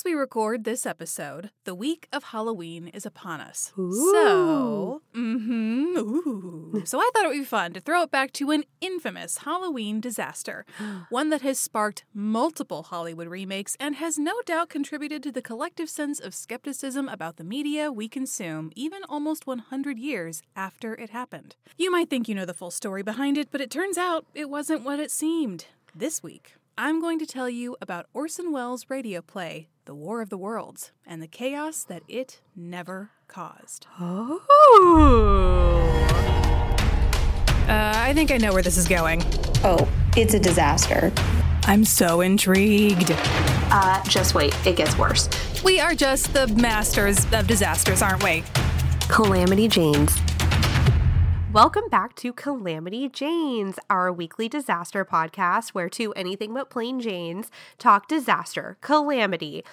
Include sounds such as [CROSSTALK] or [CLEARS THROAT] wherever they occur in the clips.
As we record this episode, the week of Halloween is upon us. Ooh. So, mm-hmm, ooh. So I thought it would be fun to throw it back to an infamous Halloween disaster, [GASPS] one that has sparked multiple Hollywood remakes and has no doubt contributed to the collective sense of skepticism about the media we consume, even almost 100 years after it happened. You might think you know the full story behind it, but it turns out it wasn't what it seemed. This week, I'm going to tell you about Orson Welles' radio play, The War of the Worlds, and the chaos that it never caused. Oh. Uh, I think I know where this is going. Oh, it's a disaster. I'm so intrigued. Uh, just wait, it gets worse. We are just the masters of disasters, aren't we? Calamity Janes. Welcome back to Calamity Janes, our weekly disaster podcast where two anything but plain Janes talk disaster, calamity,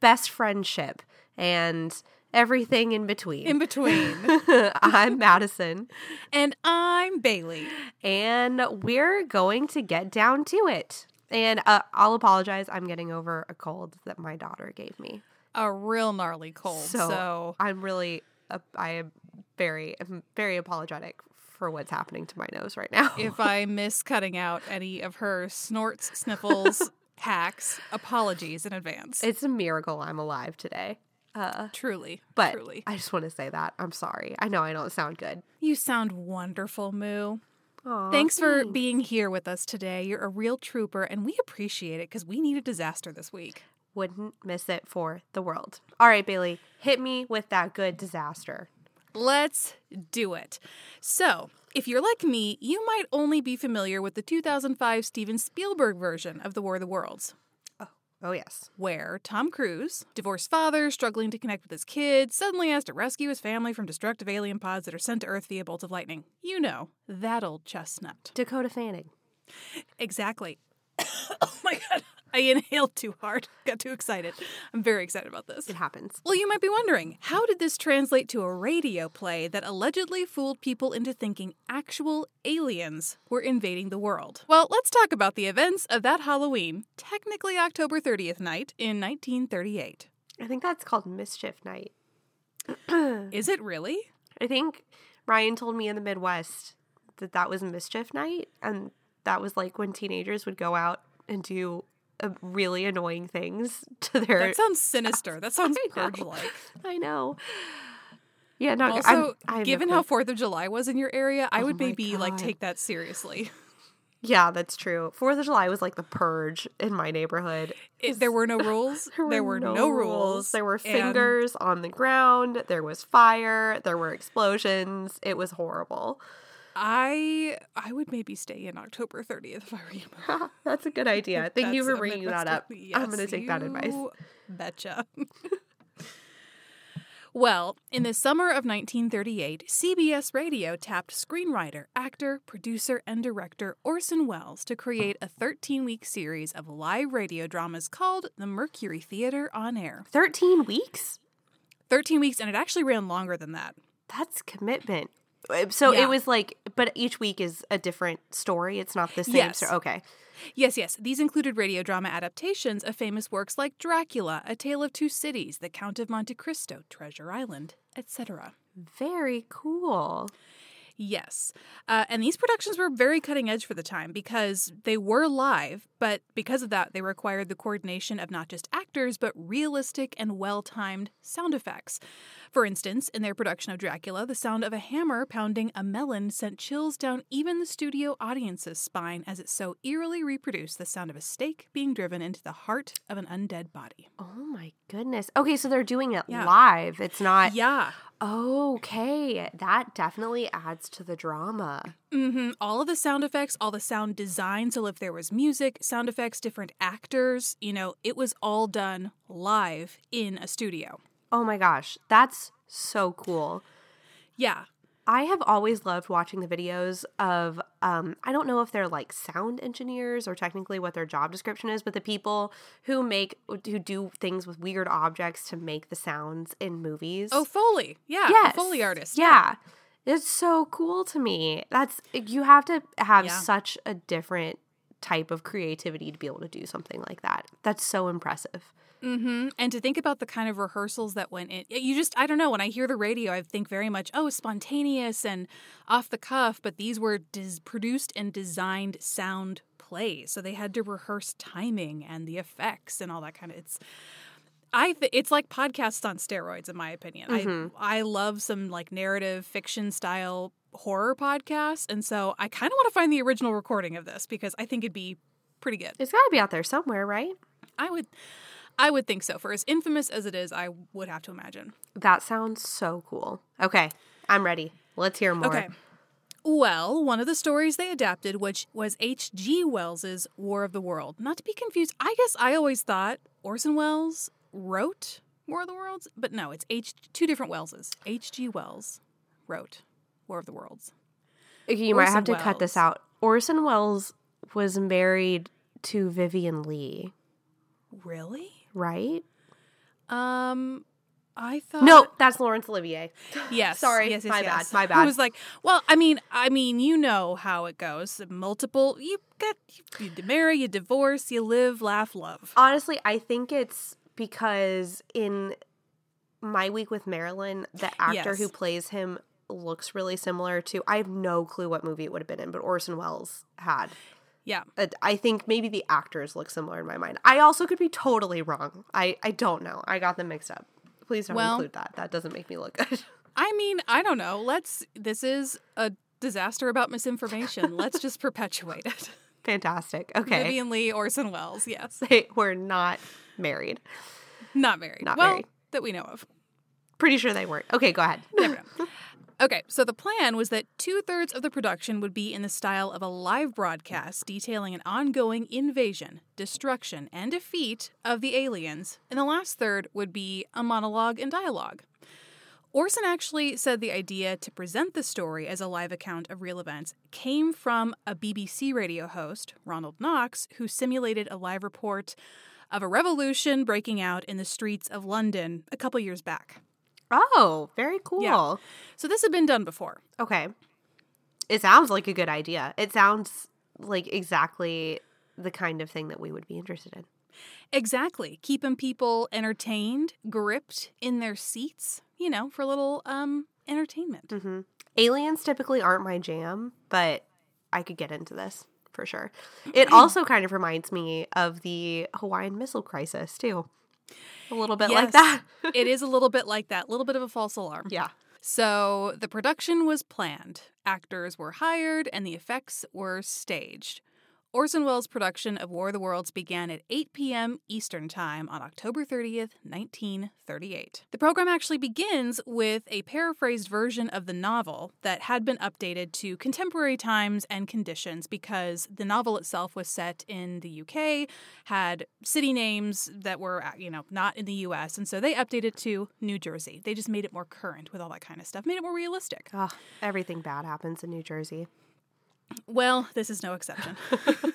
best friendship, and everything in between. In between. [LAUGHS] I'm Madison, and I'm Bailey. and we're going to get down to it. And uh, I'll apologize, I'm getting over a cold that my daughter gave me. A real gnarly cold. So, So, I'm really, uh, I am very, I'm very apologetic for what's happening to my nose right now. if [LAUGHS] I miss cutting out any of her snorts, sniffles, [LAUGHS] hacks, apologies in advance. it's a miracle I'm alive today. Uh, truly. but truly. I just want to say that I'm sorry. I know I don't sound good. You sound wonderful, Moo. Aw, Thanks for thanks. being here with us today. You're a real trooper, and we appreciate it because we need a disaster this week. Wouldn't miss it for the world. All right, Bailey, hit me with that good disaster. Let's do it. So, if you're like me, you might only be familiar with the 2005 Steven Spielberg version of The War of the Worlds, oh, oh yes, where Tom Cruise, divorced father struggling to connect with his kids, suddenly has to rescue his family from destructive alien pods that are sent to Earth via bolts of lightning. You know, that old chestnut. Dakota Fanning. Exactly. [COUGHS] oh my god. [LAUGHS] I inhaled too hard. [LAUGHS] Got too excited. I'm very excited about this. It happens. Well, you might be wondering, how did this translate to a radio play that allegedly fooled people into thinking actual aliens were invading the world? Well, let's talk about the events of that Halloween, technically October 30th night in 1938. I think that's called Mischief Night. [CLEARS THROAT] Is it really? I think Ryan told me in the Midwest that that was Mischief Night, and that was like when teenagers would go out and do Uh, really annoying things [LAUGHS] to their. That sounds sinister. That sounds [LAUGHS] purge like. I know. Yeah, no. Also, I'm, I have no given how 4th of July was in your area, I Oh would maybe like take that seriously. yeah, that's true. Fourth of July was like the purge in my neighborhood. It, there were no [LAUGHS] rules. There were, no, rules. There were and fingers on the ground. There was fire. There were explosions. It was horrible. I I would maybe stay in October 30th if I were you. [LAUGHS] That's a good idea. Thank you for bringing that up. Midwestern- I'm going to take that advice. Betcha. [LAUGHS] well, in the summer of 1938, CBS Radio tapped screenwriter, actor, producer, and director Orson Welles to create a 13 week series of live radio dramas called The Mercury Theater on Air. 13 weeks? 13 weeks, and it actually ran longer than that. That's commitment. Uh, So Yeah. it was like, but each week is a different story. It's not the same Yes. story. Okay. Yes, yes. These included radio drama adaptations of famous works like Dracula, A Tale of Two Cities, The Count of Monte Cristo, Treasure Island, etc. Very cool. Yes. Uh, and these productions were very cutting edge for the time because they were live, but because of that, they required the coordination of not just actors, but realistic and well timed sound effects. For instance, in their production of Dracula, the sound of a hammer pounding a melon sent chills down even the studio audience's spine as it so eerily reproduced the sound of a stake being driven into the heart of an undead body. Oh my goodness. Okay, so they're doing it Yeah. live. It's not. Yeah. Okay, that definitely adds to the drama. hmm All of the sound effects, all the sound design. So if there was music, sound effects, different actors, you know, it was all done live in a studio. Oh my gosh, that's so cool. Yeah. I have always loved watching the videos of um I don't know if they're like sound engineers or technically what their job description is, but the people who make who do things with weird objects to make the sounds in movies. Oh, Foley. Yeah. yes. Foley artist. Yeah. It's so cool to me. That's you have to have Yeah. such a different type of creativity to be able to do something like that. That's so impressive. Mm-hmm. And to think about the kind of rehearsals that went in, you just, I don't know, when I hear the radio, I think very much, oh, spontaneous and off the cuff, but these were dis- produced and designed sound plays. So they had to rehearse timing and the effects and all that kind of, it's, I th- it's like podcasts on steroids, in my opinion. Mm-hmm. I I love some like narrative fiction style horror podcasts, and so I kind of want to find the original recording of this because I think it'd be pretty good. It's got to be out there somewhere, right? I would, I would think so. For as infamous as it is, I would have to imagine. That sounds so cool. Okay, I'm ready. Let's hear more. Okay. Well, one of the stories they adapted, which was H.G. Wells's War of the World. Not to be confused, I guess I always thought Orson Welles wrote War of the Worlds, but no, it's H two different Welleses. H.G. Wells wrote War of the Worlds. Okay, you might have Orson to cut this out. Orson Welles was married to Vivien Leigh, Really? Right? Um, I thought no, that's Laurence Olivier. [LAUGHS] Yes. Sorry, yes, yes, my yes. bad, my bad. was like, well, I mean, I mean, you know how it goes. Multiple. You get you marry, you divorce, you live, laugh, love. Honestly, I think it's because in My Week with Marilyn, the actor who plays him looks really similar to. I have no clue what movie it would have been in, but Orson Welles had. Yeah. Uh, I think maybe the actors look similar in my mind. I also could be totally wrong. I, I don't know. I got them mixed up. Please don't Well- include that. That doesn't make me look good. [LAUGHS] I mean, I don't know. Let's. This is a disaster about misinformation. Let's just [LAUGHS] perpetuate it. Fantastic. Okay. Vivien Leigh, Orson Welles. Yes, [LAUGHS] They were not married. not married. Not well, married. that we know of. Pretty sure they weren't. Okay, go ahead. Okay, so the plan was that two thirds of the production would be in the style of a live broadcast detailing an ongoing invasion, destruction, and defeat of the aliens, and the last third would be a monologue and dialogue. Orson actually said the idea to present the story as a live account of real events came from a BBC radio host, Ronald Knox, who simulated a live report of a revolution breaking out in the streets of London a couple years back. Oh, very cool. Yeah. So this had been done before. Okay. It sounds like a good idea. It sounds like exactly the kind of thing that we would be interested in. Exactly. Keeping people entertained, gripped in their seats, you know, for a little um entertainment. hmm Aliens typically aren't my jam, but I could get into this for sure. It [CLEARS THROAT] also kind of reminds me of the Hawaiian Missile Crisis, too. A little bit like that. it [LAUGHS] is a little bit like that, a little bit of a false alarm. yeah. So the production was planned, actors were hired, and the effects were staged. Orson Welles' production of War of the Worlds began at 8 p.m. Eastern Time on October 30th, 1938. The program actually begins with a paraphrased version of the novel that had been updated to contemporary times and conditions because the novel itself was set in the UK, had city names that were, uh, you know, not in the US, and so they updated to New Jersey. They just made it more current with all that kind of stuff, made it more realistic. Oh, everything bad happens in New Jersey. Well, this is no exception. [LAUGHS] [LAUGHS]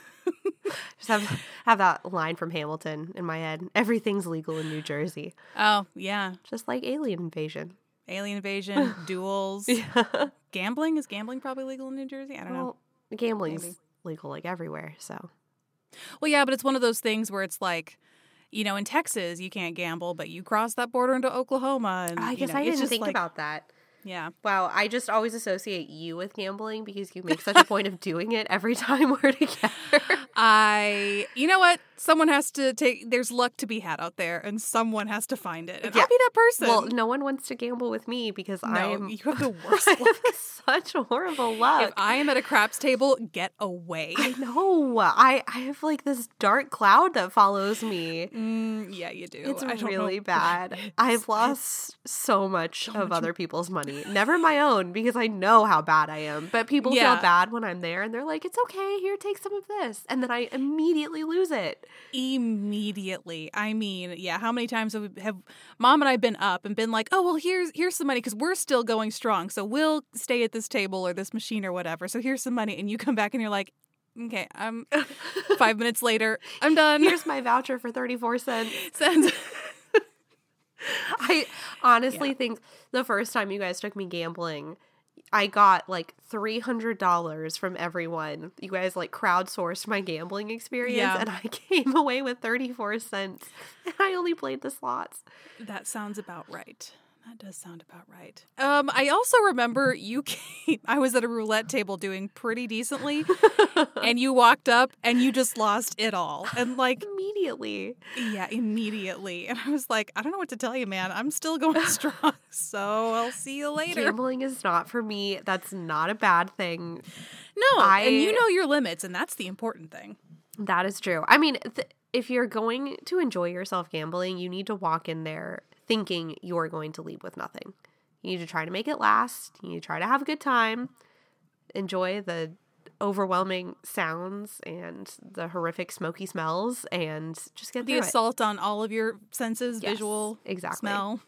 Just have have that line from Hamilton in my head. Everything's legal in New Jersey, oh, yeah. just like alien invasion. Alien invasion, [LAUGHS] duels, gambling. Is gambling probably legal in New Jersey? I don't know. Well, gambling's Maybe. legal like everywhere, so Well, yeah, but it's one of those things where it's like, you know, in Texas you can't gamble, but you cross that border into Oklahoma, and I you guess know, I didn't just think like- about that. Yeah, Wow, I just always associate you with gambling because you make such a point of doing it every time [LAUGHS] we're together. I. You know what? Someone has to take. There's luck to be had out there, and someone has to find it, and Yeah. I'll be that person. well, no one wants to gamble with me because no, I'm you have the [LAUGHS] worst luck. such horrible luck. If. I am at a craps table, get away. I know. I I have like this dark cloud that follows me. Mm, yeah, you do. It's don't know really bad. I've [LAUGHS] lost so much of other people's money. [LAUGHS] Never my own because I know how bad I am. But people Yeah. feel bad when I'm there and they're like, it's okay, here, take some of this. And then I immediately lose it. immediately. I mean, yeah, how many times have, we, have mom and I been up and been like, "Oh, well, here's here's some money because we're still going strong. So we'll stay at this table or this machine or whatever. So here's some money." And you come back and you're like, "Okay, I'm [LAUGHS] 5 minutes later. I'm done." Here's my voucher for 34 cents. [LAUGHS] Send. [LAUGHS] I honestly think the first time you guys took me gambling, I got like three hundred dollars from everyone. You guys like crowdsourced my gambling experience, Yeah. and I [LAUGHS] came away with thirty four cents. And I only played the slots. That sounds about right. That does sound about right. Um, I also remember you [LAUGHS] came. I was at a roulette table doing pretty decently, [LAUGHS] and you walked up and you just lost it all. And [SIGHS] like, Immediately, yeah, immediately. And I was like, I don't know what to tell you, man. I'm still going [LAUGHS] strong. So I'll see you later. gambling is not for me. That's not a bad thing. No, I- and you know your limits, and that's the important thing. That is true. I mean, th- if you're going to enjoy yourself gambling, you need to walk in there thinking you're going to leave with nothing. You need to try to make it last. You need to try to have a good time, enjoy the overwhelming sounds and the horrific smoky smells, and just get The through it. assault on all of your senses, Yes, visual, exactly. smell.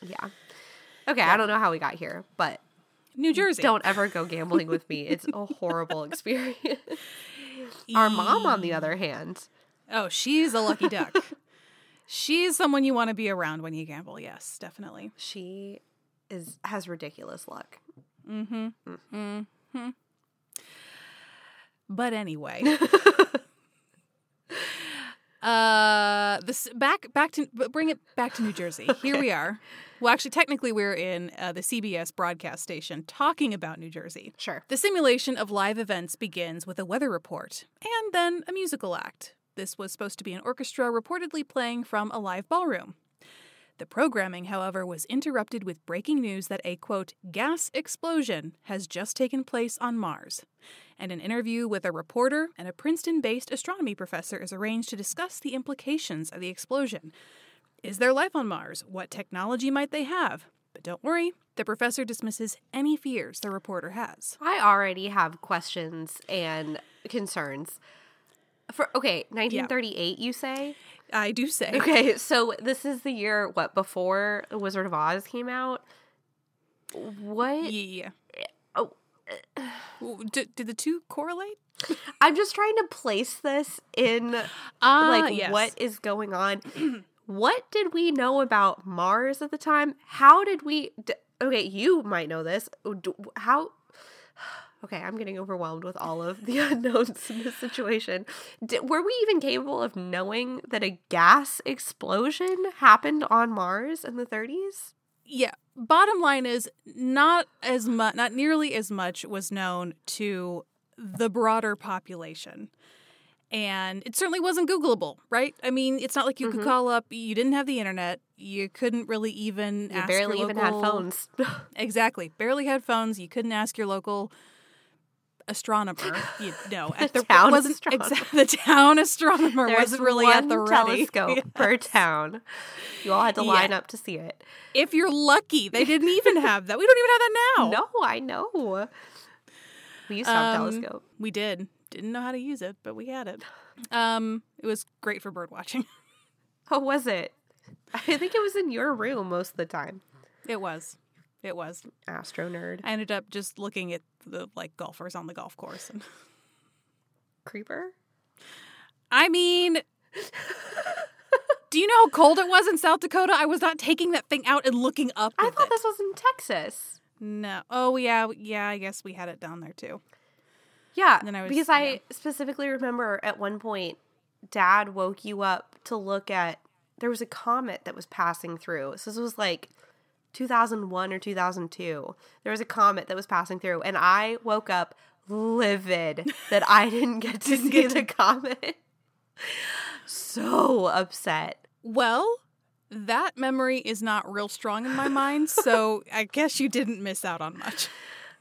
Yeah. Okay, I don't know how we got here, but New Jersey. don't ever go gambling with me. [LAUGHS] It's a horrible experience. [LAUGHS] Our mom, on the other hand, Oh, she's a lucky duck. [LAUGHS] she's someone you want to be around when you gamble. Yes, definitely. she is has ridiculous luck. But anyway. [LAUGHS] uh this back back to bring it back to New Jersey. [LAUGHS] Here we are. Well, actually technically we're in uh, the CBS broadcast station talking about New Jersey. Sure. The simulation of live events begins with a weather report and then a musical act. This was supposed to be an orchestra reportedly playing from a live ballroom. The programming, however, was interrupted with breaking news that a quote, gas explosion has just taken place on Mars. And an interview with a reporter and a Princeton based astronomy professor is arranged to discuss the implications of the explosion. Is there life on Mars? What technology might they have? But don't worry, the professor dismisses any fears the reporter has. I already have questions and concerns. For okay, 1938 you say? I do say. Okay, so this is the year what before The Wizard of Oz came out? What? Yeah. Oh, Did, did the two correlate? [LAUGHS] I'm just trying to place this in Ah, like yes. what is going on. [CLEARS THROAT] what did we know about Mars at the time? How did we d- Okay, you might know this. How Okay, I'm getting overwhelmed with all of the [LAUGHS] unknowns in this situation. D- were we even capable of knowing that a gas explosion happened on Mars in the 30s? yeah bottom line is not as much not nearly as much was known to the broader population and it certainly wasn't googleable right i mean it's not like you could call up you didn't have the internet you couldn't really even Mm-hmm. You barely your even had phones. [LAUGHS] exactly barely had phones you couldn't ask your local astronomer you know [LAUGHS] at the, town wasn't astronomer. exa- the town astronomer There's wasn't really at the ready telescope [LAUGHS] per town. You all had to Yeah. line up to see it. if you're lucky they didn't even [LAUGHS] have that we don't even have that now No, I know. We used to have a Um, telescope. We did. Didn't know how to use it, but we had it. Um, it was great for bird watching. How was it? I think it was in your room most of the time. It was. It was. Astro nerd. I ended up just looking at the like golfers on the golf course and [LAUGHS] Creeper? I mean Do you know how cold it was in South Dakota? I was not taking that thing out and looking up I thought it. this was in Texas. No. Oh yeah, yeah, I guess we had it down there too. Yeah, then I was- because I yeah. specifically remember at one point, Dad woke you up to look at. There was a comet that was passing through. So this was like 2001 or 2002. There was a comet that was passing through, and I woke up livid [LAUGHS] that I didn't get to see the comet. so upset. Well, that memory is not real strong in my mind, so [LAUGHS] I guess you didn't miss out on much.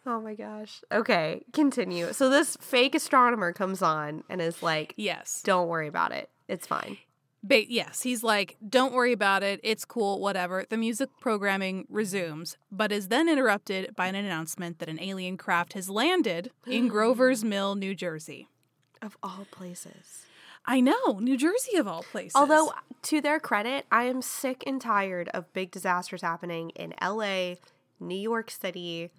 Oh my gosh. Okay, continue. So this fake astronomer comes on and is like, Yes. "Don't worry about it. It's fine." Ba- yes, he's like, don't worry about it. It's cool, whatever. The music programming resumes, but is then interrupted by an announcement that an alien craft has landed in [GASPS] Grover's Mill, New Jersey. Of all places. I know, New Jersey of all places. Although, to their credit, I am sick and tired of big disasters happening in LA, New York City,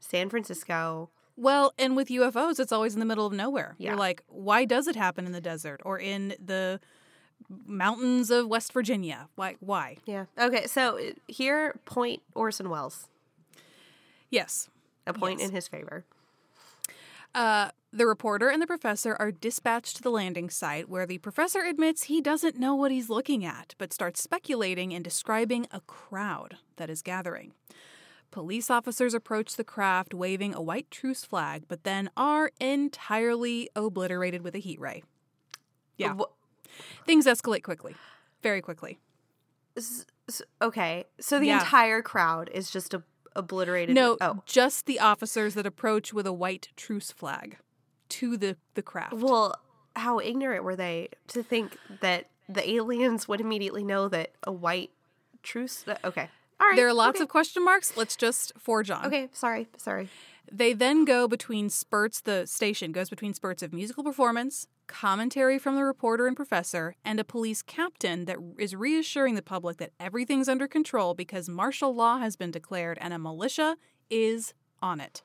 San Francisco. well, and with UFOs, it's always in the middle of nowhere. Yeah. You're like, why does it happen in the desert or in the mountains of West Virginia? Why? Why? Yeah. Okay, so uh, here, Point Orson Welles. Yes. A point Yes. in his favor. Uh, the reporter and the professor are dispatched to the landing site where the professor admits he doesn't know what he's looking at, but starts speculating and describing a crowd that is gathering. Police officers approach the craft waving a white truce flag, but then are entirely obliterated with a heat ray. Yeah. Things escalate quickly, very quickly. s- s- okay, so the Yeah. entire crowd is just ob- obliterated. No, Oh, just the officers that approach with a white truce flag to the, the craft. well, how ignorant were they to think that the aliens would immediately know that a white truce? Okay, all right. there are lots okay. of question marks. Let's just forge on. Okay, sorry, sorry. They then go between spurts, the station goes between spurts of musical performance, commentary from the reporter and professor, and a police captain that is reassuring the public that everything's under control because martial law has been declared and a militia is on it.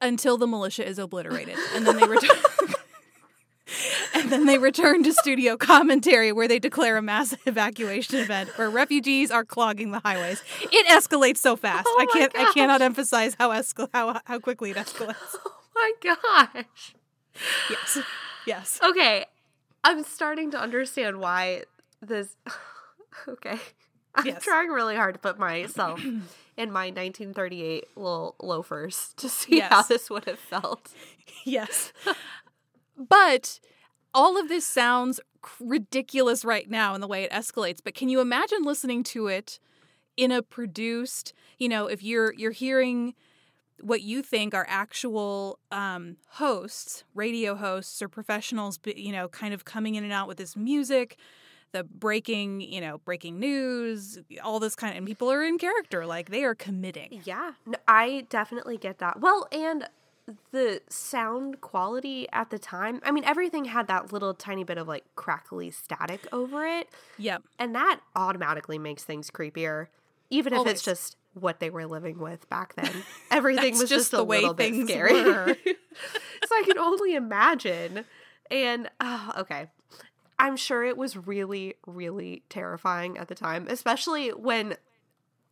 Until the militia is obliterated. And then they [LAUGHS] return. [LAUGHS] and then they return to studio commentary where they declare a mass [LAUGHS] evacuation event where refugees are clogging the highways. It escalates so fast. Oh I can't I cannot emphasize how escal- how how quickly it escalates. Oh my gosh. Yes. Yes. Okay, I'm starting to understand why this. [LAUGHS] Okay, I'm Yes. trying really hard to put myself in my 1938 little loafers to see Yes. how this would have felt. Yes. [LAUGHS] But all of this sounds ridiculous right now in the way it escalates, but can you imagine listening to it in a produced, you know, if you're you're hearing what you think are actual um, hosts, radio hosts or professionals, you know, kind of coming in and out with this music, the breaking, you know, breaking news, all this kind of, and people are in character, like they are committing. Yeah, no, I definitely get that. Well, and the sound quality at the time, I mean, everything had that little tiny bit of like crackly static over it. Yep. And that automatically makes things creepier, even if it's just what they were living with back then. [LAUGHS] Everything was just just, the a way little bit things scary. were. [LAUGHS] [LAUGHS] so I can only imagine. And oh, okay. I'm sure it was really, really terrifying at the time, especially when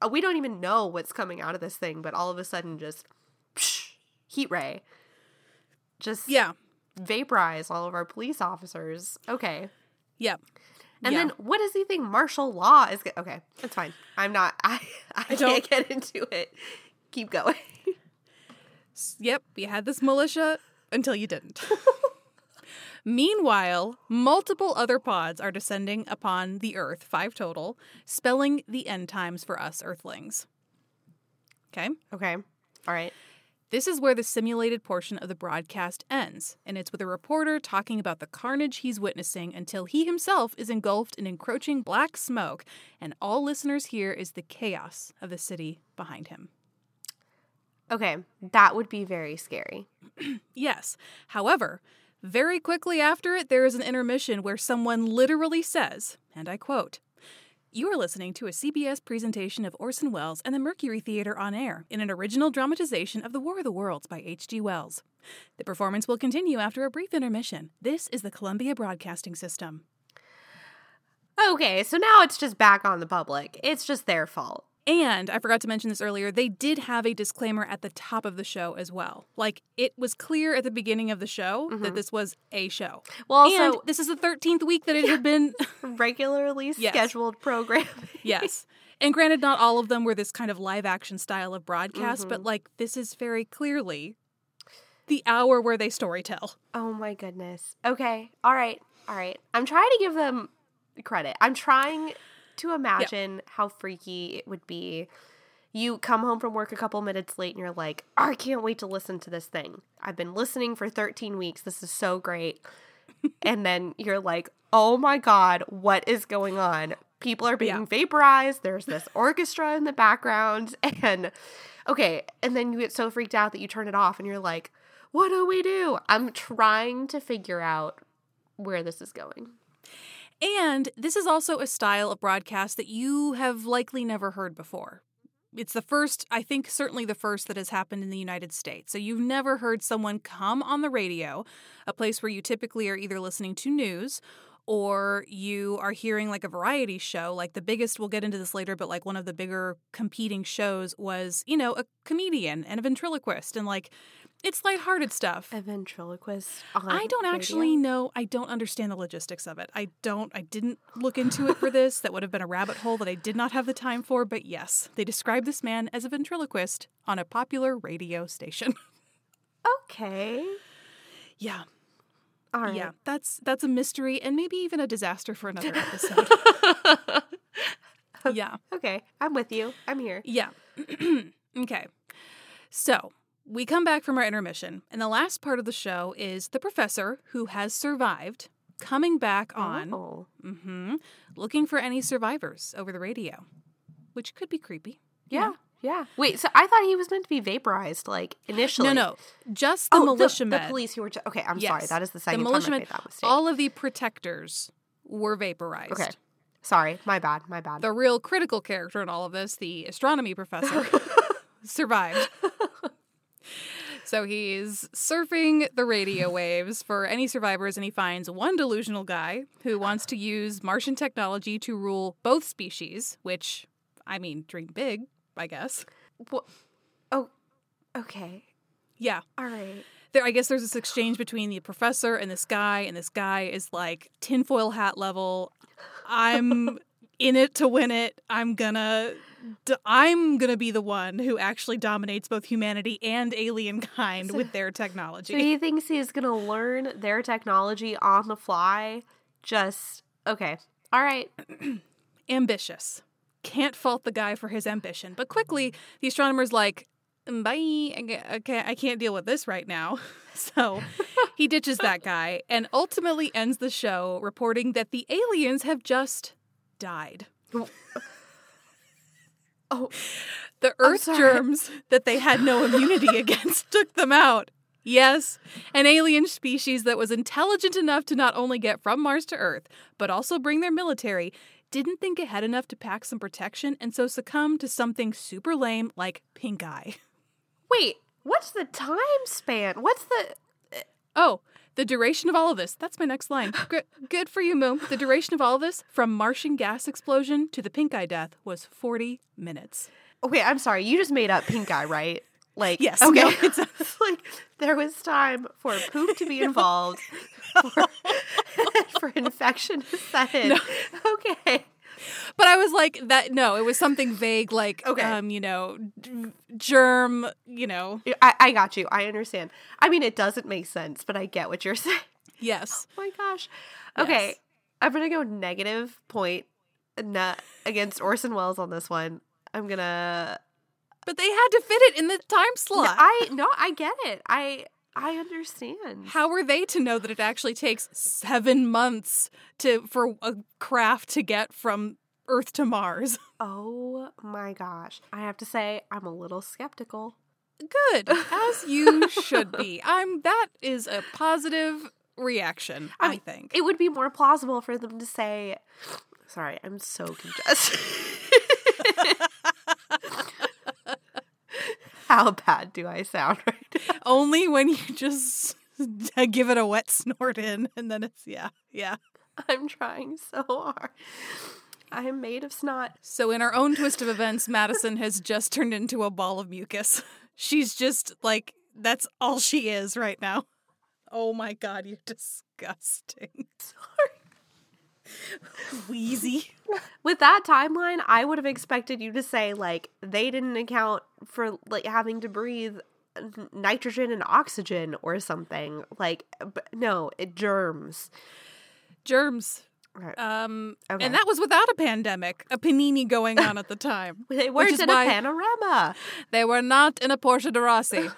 uh, we don't even know what's coming out of this thing, but all of a sudden just psh, heat ray. Just Yeah. vaporize all of our police officers. Okay. Yep. And Yeah. then what does he think martial law is? go- Okay, that's fine. I'm not. [LAUGHS] I I, don't- can't get into it. Keep going. Yep, you had this militia until you didn't. [LAUGHS] Meanwhile, multiple other pods are descending upon the Earth, five total, spelling the end times for us Earthlings. Okay? Okay. All right. This is where the simulated portion of the broadcast ends, and it's with a reporter talking about the carnage he's witnessing until he himself is engulfed in encroaching black smoke, and all listeners hear is the chaos of the city behind him. Okay. That would be very scary. [CLEARS THROAT] Yes. However, very quickly after it, there is an intermission where someone literally says, and I quote, You are listening to a CBS presentation of Orson Welles and the Mercury Theater on air in an original dramatization of The War of the Worlds by H.G. Wells. The performance will continue after a brief intermission. This is the Columbia Broadcasting System. Okay, so now it's just back on the public. It's just their fault. And I forgot to mention this earlier, they did have a disclaimer at the top of the show as well. Like, it was clear at the beginning of the show that this was a show. Well, also and this is the 13th week that it had been. [LAUGHS] [LAUGHS] regularly Yes. scheduled programming. yes. And granted, not all of them were this kind of live action style of broadcast, Mm-hmm. but like, this is very clearly the hour where they storytell. Oh my goodness. Okay. All right. All right. I'm trying to give them credit. I'm trying to imagine how freaky it would be. You come home from work a couple minutes late and you're like, I can't wait to listen to this thing. I've been listening for 13 weeks. This is so great. [LAUGHS] and then you're like, oh my God, what is going on? People are being Yeah. vaporized. There's this orchestra in the background. [LAUGHS] And okay. And then you get so freaked out that you turn it off and you're like, what do we do? I'm trying to figure out where this is going. And this is also a style of broadcast that you have likely never heard before. It's the first, I think, certainly the first that has happened in the United States. So you've never heard someone come on the radio, a place where you typically are either listening to news or you are hearing like a variety show, like the biggest, we'll get into this later, but like one of the bigger competing shows was, you know, a comedian and a ventriloquist and like it's lighthearted stuff. A ventriloquist. On I don't radio? actually know. I don't understand the logistics of it. I don't. I didn't look into it for this. That would have been a rabbit hole that I did not have the time for. But yes, they describe this man as a ventriloquist on a popular radio station. [LAUGHS] Okay. yeah, All right. yeah. That's that's a mystery and maybe even a disaster for another [LAUGHS] episode. [LAUGHS] yeah. Okay. I'm with you. I'm here. Yeah. [CLEARS THROAT] okay. So we come back from our intermission, and the last part of the show is the professor who has survived coming back on, Oh. hmm looking for any survivors over the radio, which could be creepy. you Yeah. Yeah. Wait, so I thought he was meant to be vaporized, like initially. No, no, just the Oh, militiamen. The, police who were. Ju- okay, I'm sorry. That is the second The second time I militiamen. made that mistake. All of the protectors were vaporized. okay. Sorry. My bad. My bad. The real critical character in all of this, the astronomy professor, [LAUGHS] survived. So he's surfing the radio waves for any survivors, and he finds one delusional guy who wants to use Martian technology to rule both species, which, I mean, dream big, I guess. Wha- oh. Okay. Yeah. All right. There, I guess there's this exchange between the professor and this guy, and this guy is like tinfoil hat level. I'm [LAUGHS] in it to win it. I'm gonna, I'm gonna be the one who actually dominates both humanity and alien kind with their technology. So he thinks he's gonna learn their technology on the fly. Just okay. All right. [CLEARS THROAT] Ambitious. Can't fault the guy for his ambition, but quickly the astronomer's like, "Bye, I ca- I can't, I can't deal with this right now." [LAUGHS] So he ditches that guy and ultimately ends the show reporting that the aliens have just died. [LAUGHS] Oh, [LAUGHS] The Earth germs that they had no immunity [LAUGHS] against took them out. Yes, an alien species that was intelligent enough to not only get from Mars to Earth, but also bring their military, didn't think ahead enough to pack some protection and so succumbed to something super lame like pink eye. wait. What's the time span? What's the? Oh, the duration of all of this. That's my next line. [LAUGHS] Good, good for you, Moo. The duration of all of this, from Martian gas explosion to the pink eye death, was 40 minutes. Okay, I'm sorry. You just made up pink eye, right? Like Yes, Okay. no, [LAUGHS] it's- like there was time for poop to be [LAUGHS] involved, for, for infection to set in. Okay. But I was like that. No, it was something vague, like Okay. um, you know, d- germ. You know, I, I got you. I understand. I mean, it doesn't make sense, but I get what you're [LAUGHS] saying. yes. Oh my gosh. Okay. Yes. I'm going to go negative point not against Orson Welles on this one. I'm going to But they had to fit it in the time slot. I no, I get it. I I understand. How were they to know that it actually takes seven months to for a craft to get from Earth to Mars? [LAUGHS] Oh my gosh. I have to say I'm a little skeptical. Good, [LAUGHS] as you should be. I'm. That is a positive reaction. I, mean, think. It would be more plausible for them to say Sorry, I'm so congested. [LAUGHS] How bad do I sound right now? Only when you just [LAUGHS] give it a wet snort in, and then it's yeah, yeah. I'm trying so hard. I am made of snot. So, in our own twist of events, Madison has just turned into a ball of mucus. [LAUGHS] She's just like, that's all she is right now. Oh my god, you're disgusting. [LAUGHS] Wheezy. [LAUGHS] With that timeline, I would have expected you to say like they didn't account for like having to breathe nitrogen and oxygen or something. Like but no, it germs. Germs. Right. Um, Okay. And that was without a pandemic, a panini going on at the time. [LAUGHS] They weren't in a panorama. They were not in a Portia de Rossi.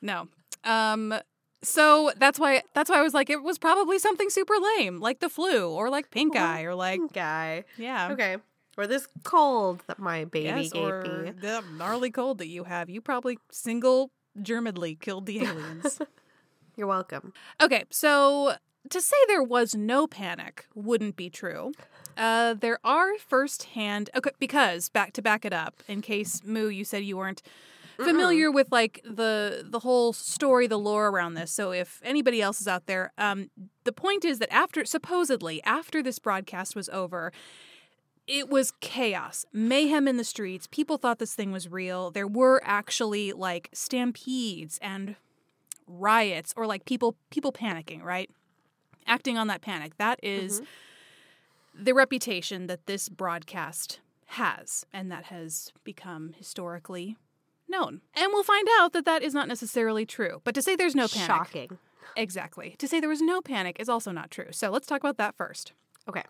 no. Um, so that's why that's why I was like, it was probably something super lame, like the flu or like pink eye or like Guy. yeah. Okay. Or this cold that my baby Yes, gave me. the gnarly cold that you have. You probably single germedly killed the aliens. [LAUGHS] You're welcome. okay, so to say there was no panic wouldn't be true. Uh, there are firsthand okay because back to back it up in case Moo you said you weren't familiar with like the the whole story, the lore around this. So if anybody else is out there, um, the point is that after supposedly after this broadcast was over, it was chaos, mayhem in the streets. People thought this thing was real. There were actually like stampedes and riots or like people people panicking, right? Acting on that panic. That is the reputation that this broadcast has and that has become historically known. And we'll find out that that is not necessarily true. But to say there's no panic. Shocking. Exactly. To say there was no panic is also not true. So let's talk about that first. Okay.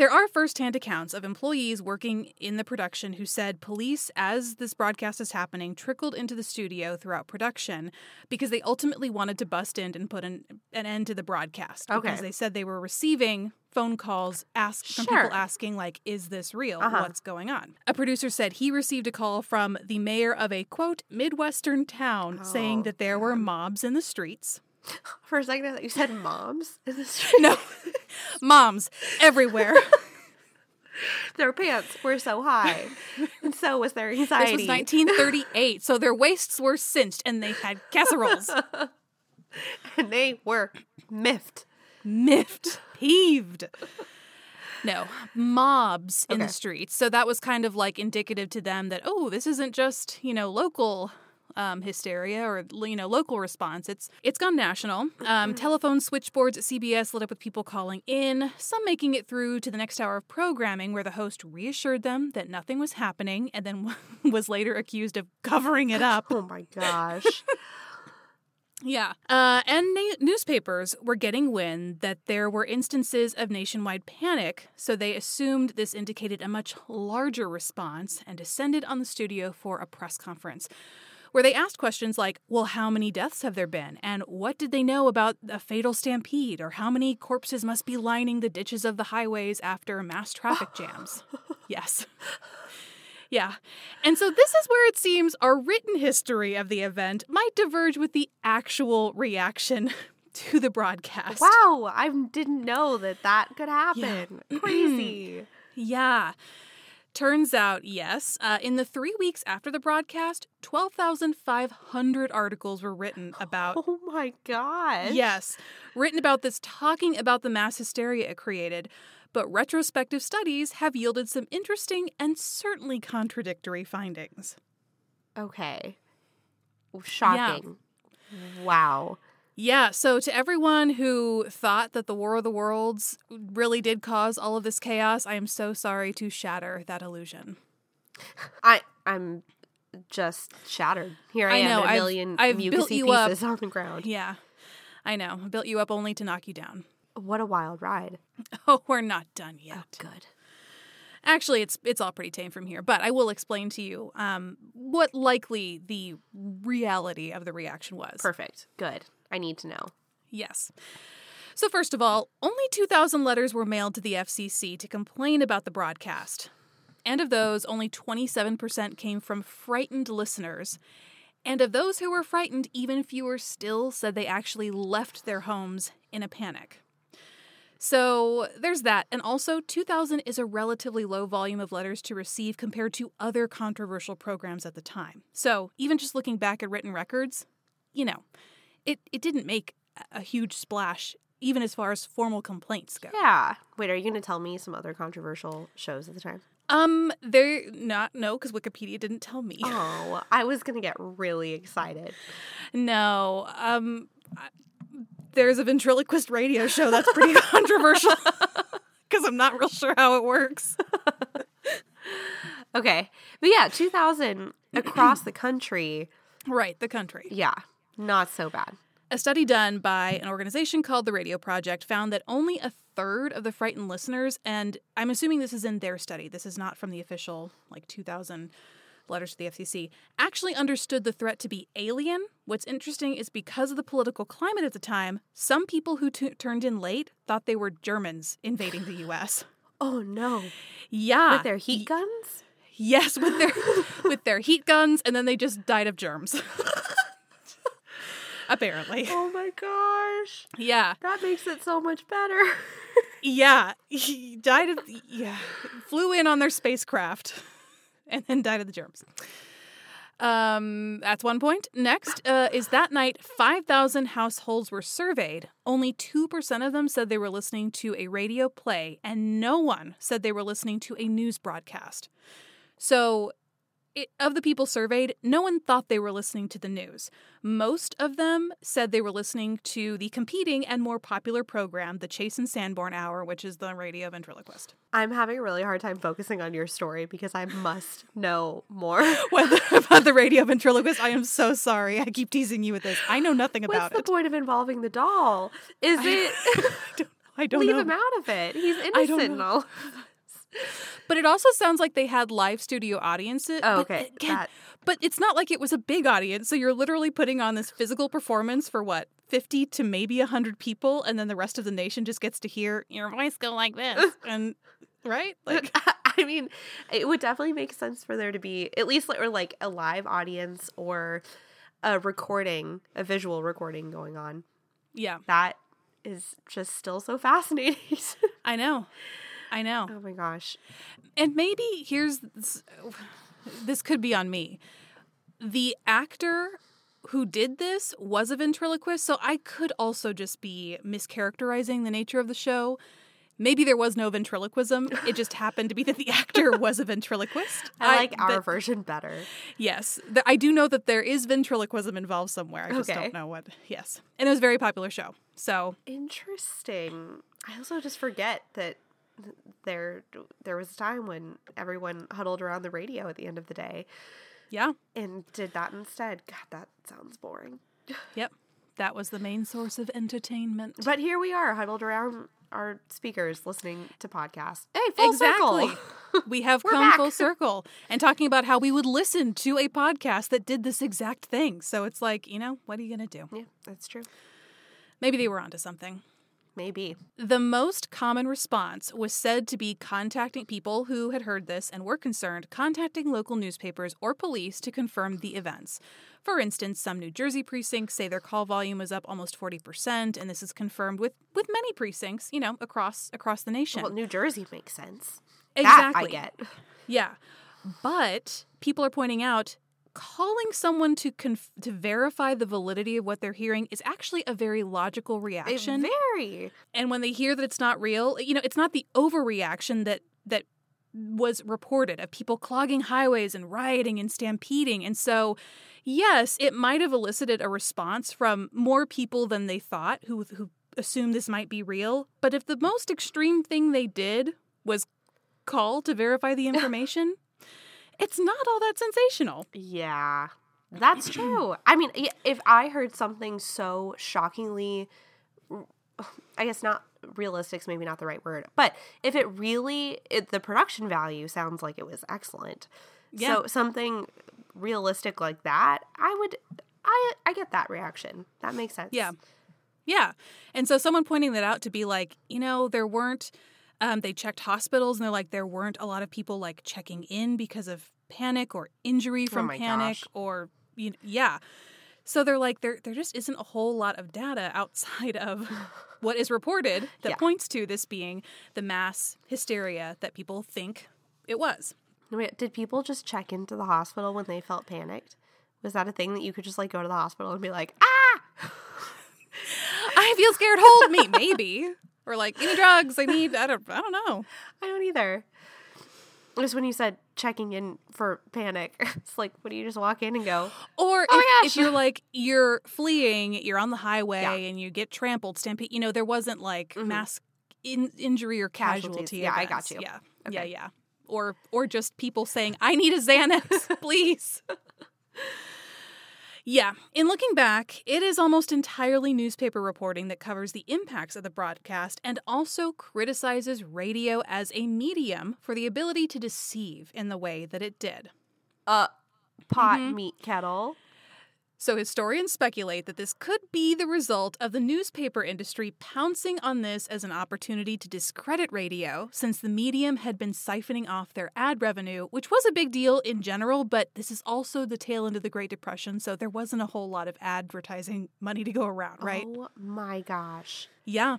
There are firsthand accounts of employees working in the production who said police, as this broadcast is happening, trickled into the studio throughout production because they ultimately wanted to bust in and put an, an end to the broadcast. Okay. Because they said they were receiving phone calls ask, from Sure. people asking, like, is this real? Uh-huh. What's going on? A producer said he received a call from the mayor of a, quote, Midwestern town saying Oh, that there were mobs in the streets. [LAUGHS] For a second, I thought you said moms in the [LAUGHS] street. No, [LAUGHS] moms everywhere. their pants were so high, and so was their anxiety This anxiety. was 1938, so their waists were cinched and they had casseroles. and they were miffed. Miffed, [LAUGHS] peeved. No, mobs in Okay. the streets. So that was kind of like indicative to them that, oh, this isn't just, you know, local um, hysteria or you know local response. It's it's gone national. Um, telephone switchboards at CBS lit up with people calling in. Some making it through to the next hour of programming, where the host reassured them that nothing was happening, and then [LAUGHS] was later accused of covering it up. Oh my gosh. [LAUGHS] Yeah. Uh, and na- newspapers were getting wind that there were instances of nationwide panic, so they assumed this indicated a much larger response and descended on the studio for a press conference. Where they asked questions like, well, how many deaths have there been? And what did they know about a fatal stampede? Or how many corpses must be lining the ditches of the highways after mass traffic jams? [LAUGHS] yes. Yeah. And so this is where it seems our written history of the event might diverge with the actual reaction [LAUGHS] to the broadcast. wow, I didn't know that that could happen. [CLEARS THROAT] Crazy. Yeah. Turns out, yes, uh, in the three weeks after the broadcast, 12,500 articles were written [LAUGHS] about. oh my gosh. Yes, written about this, talking about the mass hysteria it created. But retrospective studies have yielded some interesting and certainly contradictory findings. Okay. Shocking. Wow. Yeah, so to everyone who thought that the War of the Worlds really did cause all of this chaos, I am so sorry to shatter that illusion. I I'm just shattered. Here I, I am, know, a I've- 1000000 I've built mucusy you up. pieces on the ground. Yeah, I know. I built you up only to knock you down. What a wild ride. [LAUGHS] Oh, we're not done yet. Good. Actually, it's it's all pretty tame from here, but I will explain to you um, what likely the reality of the reaction was. Perfect. Good. I need to know. Yes. So, first of all, only 2,000 letters were mailed to the FCC to complain about the broadcast. And of those, only 27% came from frightened listeners. And of those who were frightened, even fewer still said they actually left their homes in a panic. So there's that. And also, 2000 is a relatively low volume of letters to receive compared to other controversial programs at the time. So even just looking back at written records, you know, it, it didn't make a- huge splash, even as far as formal complaints go. Yeah. Wait, are you going to tell me some other controversial shows at the time? Um, they're not, no, because Wikipedia didn't tell me. Oh, I was going to get really excited. [LAUGHS] No. Um, I- there's a ventriloquist radio show that's pretty [LAUGHS] controversial [LAUGHS] because I'm not real sure how it works. [LAUGHS] Okay. But yeah, 2000 [CLEARS THROAT] across the country. Right, the country. Yeah. Not so bad. A study done by an organization called the Radio Project found that only a third of the frightened listeners, and I'm assuming this is in their study, this is not from the official, like 2000 letters to the FCC, actually understood the threat to be alien. What's interesting is because of the political climate at the time, some people who t- turned in late thought they were Germans invading the US. [LAUGHS] Oh no. Yeah. With their heat guns? Yes, with their [LAUGHS] with their heat guns, and then they just died of germs. [LAUGHS] Apparently. Oh my gosh. Yeah. That makes it so much better. Yeah. He died of yeah. Flew in on their spacecraft and then died of the germs. Um, that's one point. Next uh, is that night, 5,000 households were surveyed. Only 2% of them said they were listening to a radio play, and no one said they were listening to a news broadcast. So of the people surveyed, no one thought they were listening to the news. Most of them said they were listening to the competing and more popular program, the Chase and Sanborn Hour, which is the radio ventriloquist. I'm having a really hard time focusing on your story because I must know more. [LAUGHS] about the radio ventriloquist, I am so sorry. I keep teasing you with this. I know nothing What's about it. What's the point of involving the doll? Is it [LAUGHS] I don't, I don't [LAUGHS] leave know. him out of it? He's don't innocent and know. But it also sounds like they had live studio audiences. Oh, but okay. again, But it's not like it was a big audience. So you're literally putting on this physical performance for what, 50 to maybe 100 people. And then the rest of the nation just gets to hear your voice go like this. [LAUGHS] and, right? [LAUGHS] Like, I mean, it would definitely make sense for there to be at least or like a live audience or a recording, a visual recording going on. yeah, That is just still so fascinating. [LAUGHS] I know. I know. oh my gosh. And maybe here's this, could be on me. The actor who did this was a ventriloquist, so I could also just be mischaracterizing the nature of the show. Maybe there was no ventriloquism. It just happened to be that the actor [LAUGHS] was a ventriloquist. I like our that- version better. yes, th- I do know that there is ventriloquism involved somewhere. I just Okay. don't know what. Yes, and it was a very popular show. So Interesting. I also just forget that th- there there was a time when everyone huddled around the radio at the end of the day yeah, and did that instead. God, that sounds boring. [LAUGHS] yep, that was the main source of entertainment. But here we are, huddled around our speakers, listening to podcasts. Hey, full exactly. circle. [LAUGHS] We have We're come back. full circle and talking about how we would listen to a podcast that did this exact thing. So it's like, you know, what are you going to do? yeah, that's true. Maybe they were onto something. Maybe. The most common response was said to be contacting people who had heard this and were concerned, contacting local newspapers or police to confirm the events. For instance, some New Jersey precincts say their call volume was up almost 40%, and this is confirmed with, with many precincts, you know, across across the nation. Well, New Jersey makes sense. exactly. That I get. Yeah. But people are pointing out calling someone to conf- to verify the validity of what they're hearing is actually a very logical It reaction. very. and when they hear that it's not real, you know, it's not the overreaction that that was reported of people clogging highways and rioting and stampeding. And so, yes, it might have elicited a response from more people than they thought who who assumed this might be real. But if the most extreme thing they did was call to verify the [LAUGHS] information, it's not all that sensational. Yeah, that's true. [CLEARS THROAT] I mean, if I heard something so shockingly, I guess not realistic's maybe not the right word, but if it really, it, the production value sounds like it was excellent. Yeah. So something realistic like that, I would, I, I get that reaction. That makes sense. Yeah. Yeah. And so someone pointing that out to be like, you know, there weren't um, they checked hospitals and they're like there weren't a lot of people like checking in because of panic or injury from my panic gosh. or you yeah. So they're like there there just isn't a whole lot of data outside of [LAUGHS] what is reported that Yeah. points to this being the mass hysteria that people think it was. Wait, did people just check into the hospital when they felt panicked? Was that a thing that you could just like go to the hospital and be like, ah? [LAUGHS] I feel scared, hold me, [LAUGHS] maybe. Or like, me drugs. I need I don't I don't know. I don't either. Just when you said checking in for panic, [LAUGHS] it's like, what do you just walk in and go? Or Oh if, if you're [LAUGHS] like you're fleeing, you're on the highway Yeah. and you get trampled, stampede. You know, there wasn't like mm-hmm. mass in, injury or casualty. Yeah, I got you. Yeah, yeah, yeah. Or or just people saying, "I need a Xanax, [LAUGHS] please." Yeah, in looking back, it is almost entirely newspaper reporting that covers the impacts of the broadcast and also criticizes radio as a medium for the ability to deceive in the way that it did. Uh, pot Mm-hmm. meat kettle. So historians speculate that this could be the result of the newspaper industry pouncing on this as an opportunity to discredit radio, since the medium had been siphoning off their ad revenue, which was a big deal in general, but this is also the tail end of the Great Depression, so there wasn't a whole lot of advertising money to go around, right? Oh my gosh. Yeah.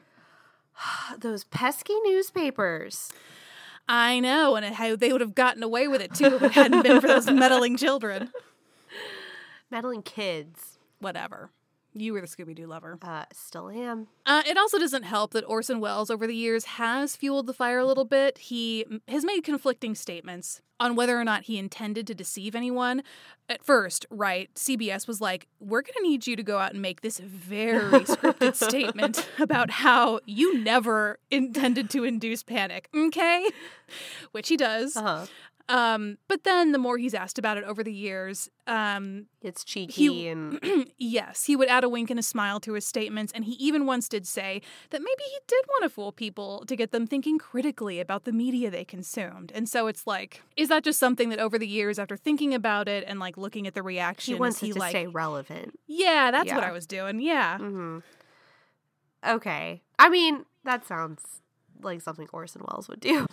[SIGHS] Those pesky newspapers. I know, and how they would have gotten away with it too if it hadn't been for those [LAUGHS] meddling children. Meddling kids. Whatever. You were the Scooby Doo lover. Uh, still am. Uh, it also doesn't help that Orson Welles over the years has fueled the fire a little bit. He has made conflicting statements on whether or not he intended to deceive anyone. At first, right, CBS was like, we're going to need you to go out and make this very [LAUGHS] scripted statement about how you never intended to induce panic, okay? Which he does. Uh-huh. Um, but then the more he's asked about it over the years, um, It's cheeky He- and [CLEARS THROAT] yes, he would add a wink and a smile to his statements, and he even once did say that maybe he did want to fool people to get them thinking critically about the media they consumed. And so it's like, is that just something that over the years, after thinking about it and like looking at the reaction, he wants he to like, stay relevant. yeah, that's what I was doing. Yeah, Mm-hmm. Okay. I mean, that sounds like something Orson Welles would do.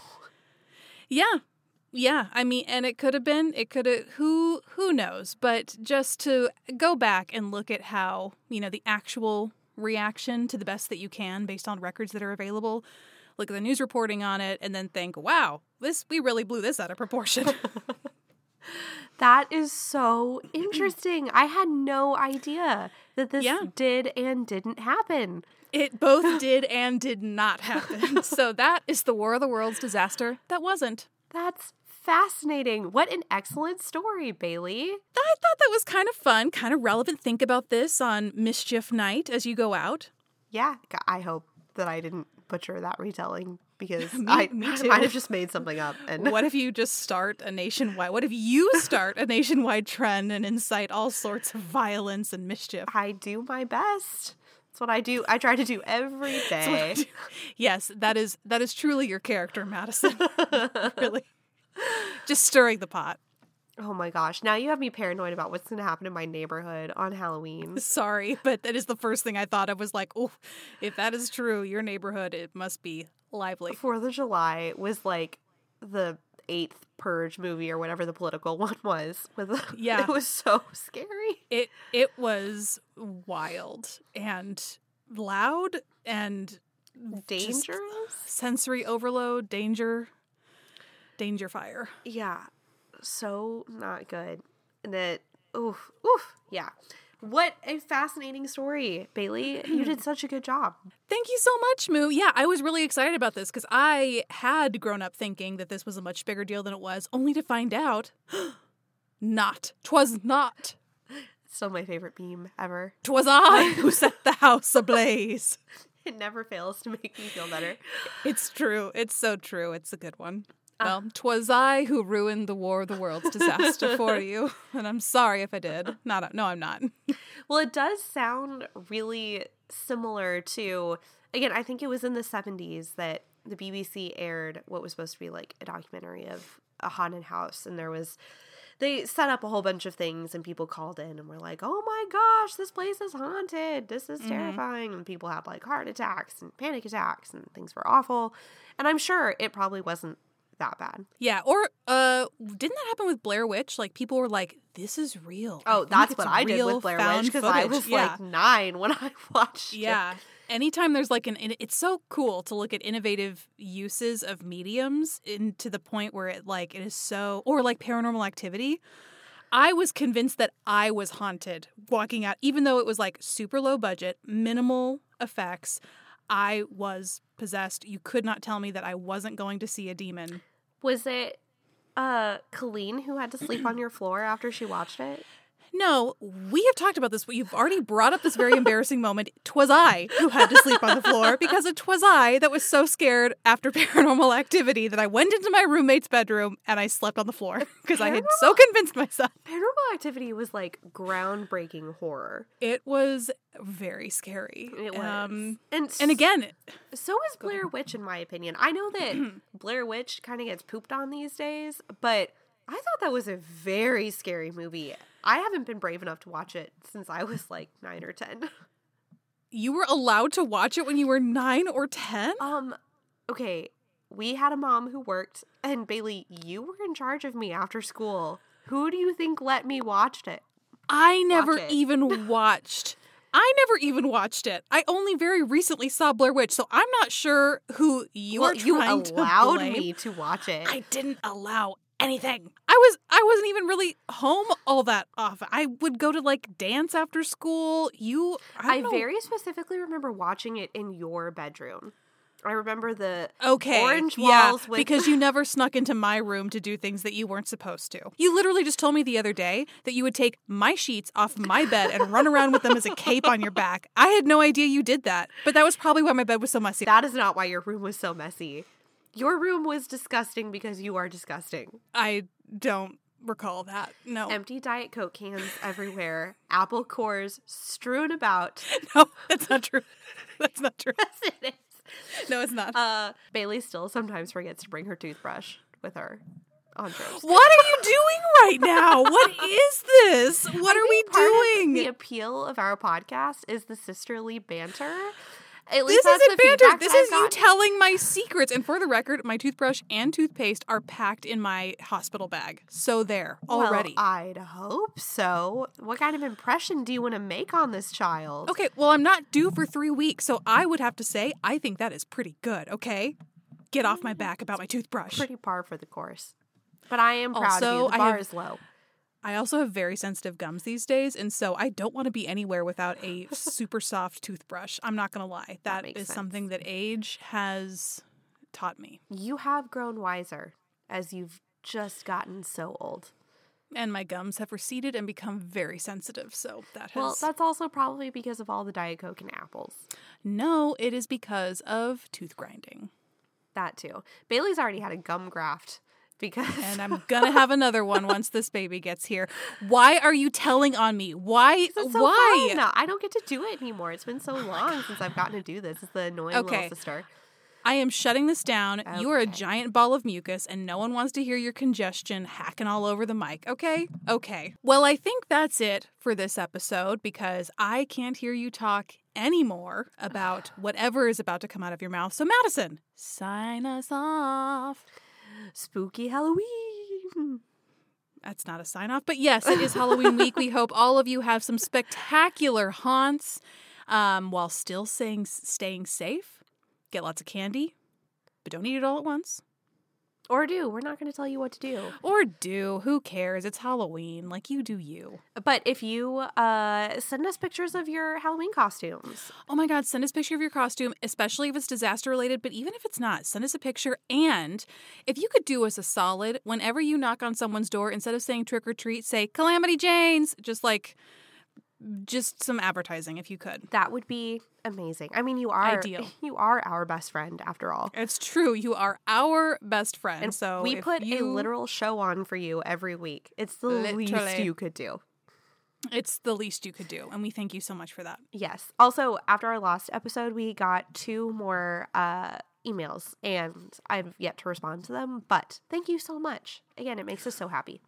yeah. Yeah, I mean, and it could have been, it could have, who, who knows? But just to go back and look at how, you know, the actual reaction to the best that you can based on records that are available, look at the news reporting on it, and then think, wow, this, we really blew this out of proportion. [LAUGHS] That is so interesting. I had no idea that this Yeah. did and didn't happen. it both [LAUGHS] did and did not happen. [LAUGHS] so that is the War of the Worlds disaster that wasn't. That's fascinating. What an excellent story, Bailey. I thought that was kind of fun, kind of relevant. Think about this on Mischief Night as you go out. Yeah, I hope that I didn't butcher that retelling because [LAUGHS] Me- I, me I [LAUGHS] might have just made something up. And What if you just start a nationwide? What if you [LAUGHS] start a nationwide trend and incite all sorts of violence and mischief? I do my best. That's what I do. I try to do every [LAUGHS] That's what I day. do. Yes, that is that is truly your character, Madison. [LAUGHS] really, just stirring the pot. Oh my gosh. Now you have me paranoid about what's going to happen in my neighborhood on Halloween. [LAUGHS] Sorry, but that is the first thing I thought of. Was like, oh, if that is true, your neighborhood it must be lively. Fourth of July was like the eighth Purge movie or whatever the political [LAUGHS] one was. With [LAUGHS] Yeah. it was so scary. It it was wild and loud and Dangerous. sensory overload, danger, danger fire. Yeah, so not good. And that oof oof yeah. What a fascinating story, Bailey. You did [CLEARS THROAT] such a good job. Thank you so much, Moo. Yeah, I was really excited about this because I had grown up thinking that this was a much bigger deal than it was, only to find out [GASPS] not. Twas not. Still my favorite meme ever. [LAUGHS] Twas I who set the house ablaze. [LAUGHS] It never fails to make me feel better. It's true. It's so true. It's a good one. Ah. Well, twas I who ruined the War of the Worlds disaster for [LAUGHS] you, and I'm sorry if I did. Not, no, I'm not. Well, it does sound really similar to, again, I think it was in the 70s that the BBC aired what was supposed to be like a documentary of a haunted house. And there was, they set up a whole bunch of things and people called in and were like, oh my gosh, this place is haunted. This is mm-hmm. terrifying. And people had like heart attacks and panic attacks and things were awful. And I'm sure it probably wasn't that bad. Yeah, or uh, didn't that happen with Blair Witch? Like people were like, "This is real." Oh, that's what I did with Blair Witch because I was yeah. like nine when I [LAUGHS] watched it. Yeah. Anytime there's like an, it's so cool to look at innovative uses of mediums in to the point where it like it is so, or like paranormal activity. I was convinced that I was haunted walking out, even though it was like super low budget, minimal effects. I was possessed. You could not tell me that I wasn't going to see a demon. Was it uh Colleen who had to sleep on your floor after she watched it? No, we have talked about this, but you've already brought up this very embarrassing moment. Twas I who had to sleep on the floor because it was I that was so scared after [LAUGHS] paranormal activity that I went into my roommate's bedroom and I slept on the floor [LAUGHS] because I had so convinced myself. Paranormal Activity was like groundbreaking horror. It was very scary. It was. Um, and and again, so is Blair Witch in my opinion. I know that [CLEARS THROAT] Blair Witch kind of gets pooped on these days, but I thought that was a very scary movie. I haven't been brave enough to watch it since I was like 9 or 10. you were allowed to watch it when you were nine or 10? Um okay, we had a mom who worked and Bailey, you were in charge of me after school. Who do you think let me watch it? I never it. even [LAUGHS] watched. I never even watched it. I only very recently saw Blair Witch, so I'm not sure who you well, are you to allowed blame. me to watch it. I didn't allow anything. I was I wasn't even really home all that often. I would go to like dance after school. You I, I very specifically remember watching it in your bedroom. I remember the okay orange yeah, walls with because [LAUGHS] you never snuck into my room to do things that you weren't supposed to. You literally just told me the other day that you would take my sheets off my bed and run around with them as a cape on your back. I had no idea you did that, but that was probably why my bed was so messy. that is not why your room was so messy. Your room was disgusting because you are disgusting. I don't recall that. No. Empty Diet Coke cans everywhere, [LAUGHS] apple cores strewn about. [LAUGHS] no, that's not true. [LAUGHS] That's not true. Yes, it is. No, it's not. Uh, Bailey still sometimes forgets to bring her toothbrush with her on trips. What are you doing right now? What is this? What I are we think part of doing? The appeal of our podcast is the sisterly banter. At This least that's isn't banter. This is you telling my secrets. And for the record, my toothbrush and toothpaste are packed in my hospital bag. So there, already. Well, I'd hope so. What kind of impression do you want to make on this child? okay, well, I'm not due for three weeks, so I would have to say I think that is pretty good. Okay, get off my back about my toothbrush. Pretty par for the course. But I am proud of you. The I bar have- is low. I also have very sensitive gums these days, and so I don't want to be anywhere without a [LAUGHS] super soft toothbrush. I'm not gonna lie. That that is sense. something that age has taught me. You have grown wiser as you've just gotten so old. And my gums have receded and become very sensitive. So that has Well, that's also probably because of all the Diet Coke and apples. No, it is because of tooth grinding. That too. Bailey's already had a gum graft because And I'm [LAUGHS] gonna have another one once this baby gets here. Why are you telling on me? Why? So Why? fun. I don't get to do it anymore. It's been so oh long since I've gotten to do this. It's the annoying Okay. little sister. I am shutting this down. You are a giant ball of mucus, and no one wants to hear your congestion hacking all over the mic. Okay? Okay. Well, I think that's it for this episode because I can't hear you talk anymore about [SIGHS] whatever is about to come out of your mouth. So, Madison, sign us off. Spooky Halloween. That's not a sign off, but yes, it is Halloween week. We hope all of you have some spectacular haunts um, while still staying, staying safe. Get lots of candy, but don't eat it all at once. Or do. We're not going to tell you what to do. Or do. Who cares? It's Halloween. Like, you do you. But if you uh, send us pictures of your Halloween costumes, Oh my God, send us a picture of your costume, especially if it's disaster related, but even if it's not, send us a picture. And if you could do us a solid, whenever you knock on someone's door, instead of saying trick or treat, say Calamity Jane's. Just like, just some advertising if you could. that would be amazing. I mean, you are Ideal. [LAUGHS] You are our best friend after all. It's true. You are our best friend. And so we put a literal show on for you every week. It's the least you could do. It's the least you could do, and we thank you so much for that. Yes. Also, after our last episode, we got two more uh, emails, and I've yet to respond to them. But thank you so much. Again, it makes us so happy.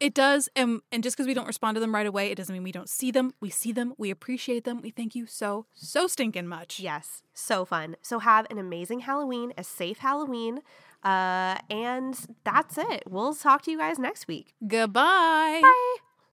It does, and and just because we don't respond to them right away, it doesn't mean we don't see them. We see them. We appreciate them. We thank you so so stinking much. Yes, so fun. So have an amazing Halloween, a safe Halloween, uh, and that's it. We'll talk to you guys next week. Goodbye. Bye.